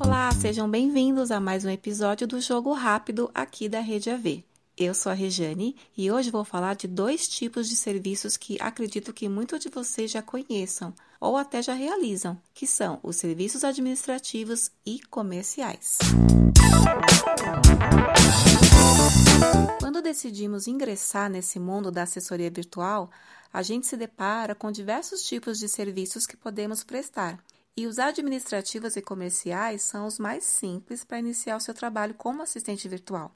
Olá, sejam bem-vindos a mais um episódio do Jogo Rápido aqui da Rede AV. Eu sou a Rejane e hoje vou falar de dois tipos de serviços que acredito que muitos de vocês já conheçam ou até já realizam, que são os serviços administrativos e comerciais. Quando decidimos ingressar nesse mundo da assessoria virtual, a gente se depara com diversos tipos de serviços que podemos prestar. E os administrativos e comerciais são os mais simples para iniciar o seu trabalho como assistente virtual.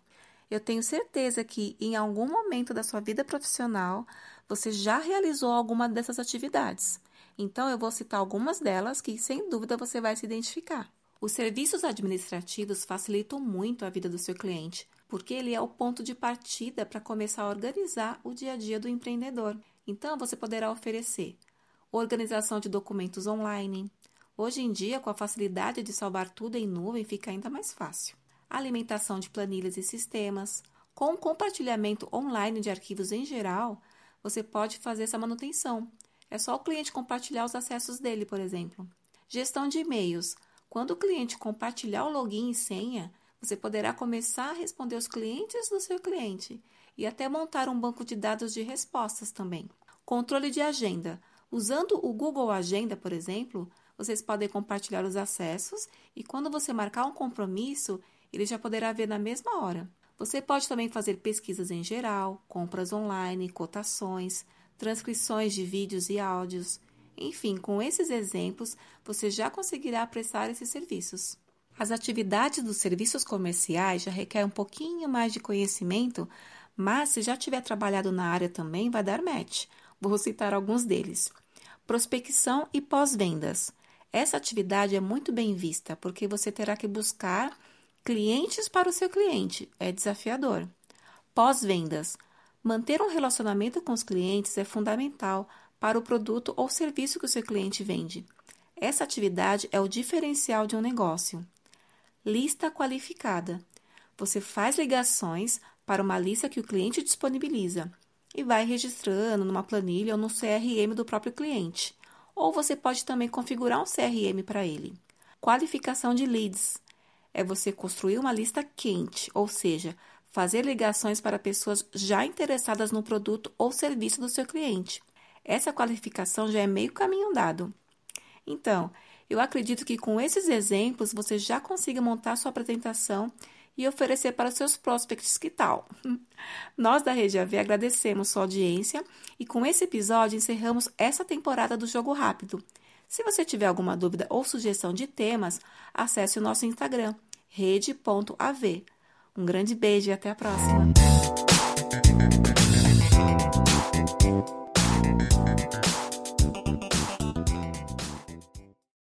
Eu tenho certeza que em algum momento da sua vida profissional você já realizou alguma dessas atividades. Então eu vou citar algumas delas que sem dúvida você vai se identificar. Os serviços administrativos facilitam muito a vida do seu cliente, porque ele é o ponto de partida para começar a organizar o dia a dia do empreendedor. Então você poderá oferecer organização de documentos online. Hoje em dia, com a facilidade de salvar tudo em nuvem, fica ainda mais fácil alimentação de planilhas e sistemas. Com o compartilhamento online de arquivos em geral, você pode fazer essa manutenção. É só o cliente compartilhar os acessos dele, por exemplo. Gestão de e-mails. Quando o cliente compartilhar o login e senha, você poderá começar a responder os clientes do seu cliente e até montar um banco de dados de respostas também. Controle de agenda. Usando o Google Agenda, por exemplo, vocês podem compartilhar os acessos e quando você marcar um compromisso, ele já poderá ver na mesma hora. Você pode também fazer pesquisas em geral, compras online, cotações, transcrições de vídeos e áudios. Enfim, com esses exemplos, você já conseguirá prestar esses serviços. As atividades dos serviços comerciais já requerem um pouquinho mais de conhecimento, mas se já tiver trabalhado na área também, vai dar match. Vou citar alguns deles. Prospecção e pós-vendas. Essa atividade é muito bem vista, porque você terá que buscar Clientes para o seu cliente é desafiador. Pós-vendas. Manter um relacionamento com os clientes é fundamental para o produto ou serviço que o seu cliente vende. Essa atividade é o diferencial de um negócio. Lista qualificada. Você faz ligações para uma lista que o cliente disponibiliza e vai registrando numa planilha ou no CRM do próprio cliente. Ou você pode também configurar um CRM para ele. Qualificação de leads é você construir uma lista quente, ou seja, fazer ligações para pessoas já interessadas no produto ou serviço do seu cliente. Essa qualificação já é meio caminho andado. Então, eu acredito que com esses exemplos você já consiga montar sua apresentação e oferecer para seus prospects que tal. Nós da Rede AV agradecemos sua audiência e com esse episódio encerramos essa temporada do Jogo Rápido. Se você tiver alguma dúvida ou sugestão de temas, acesse o nosso Instagram, rede.av. Um grande beijo e até a próxima!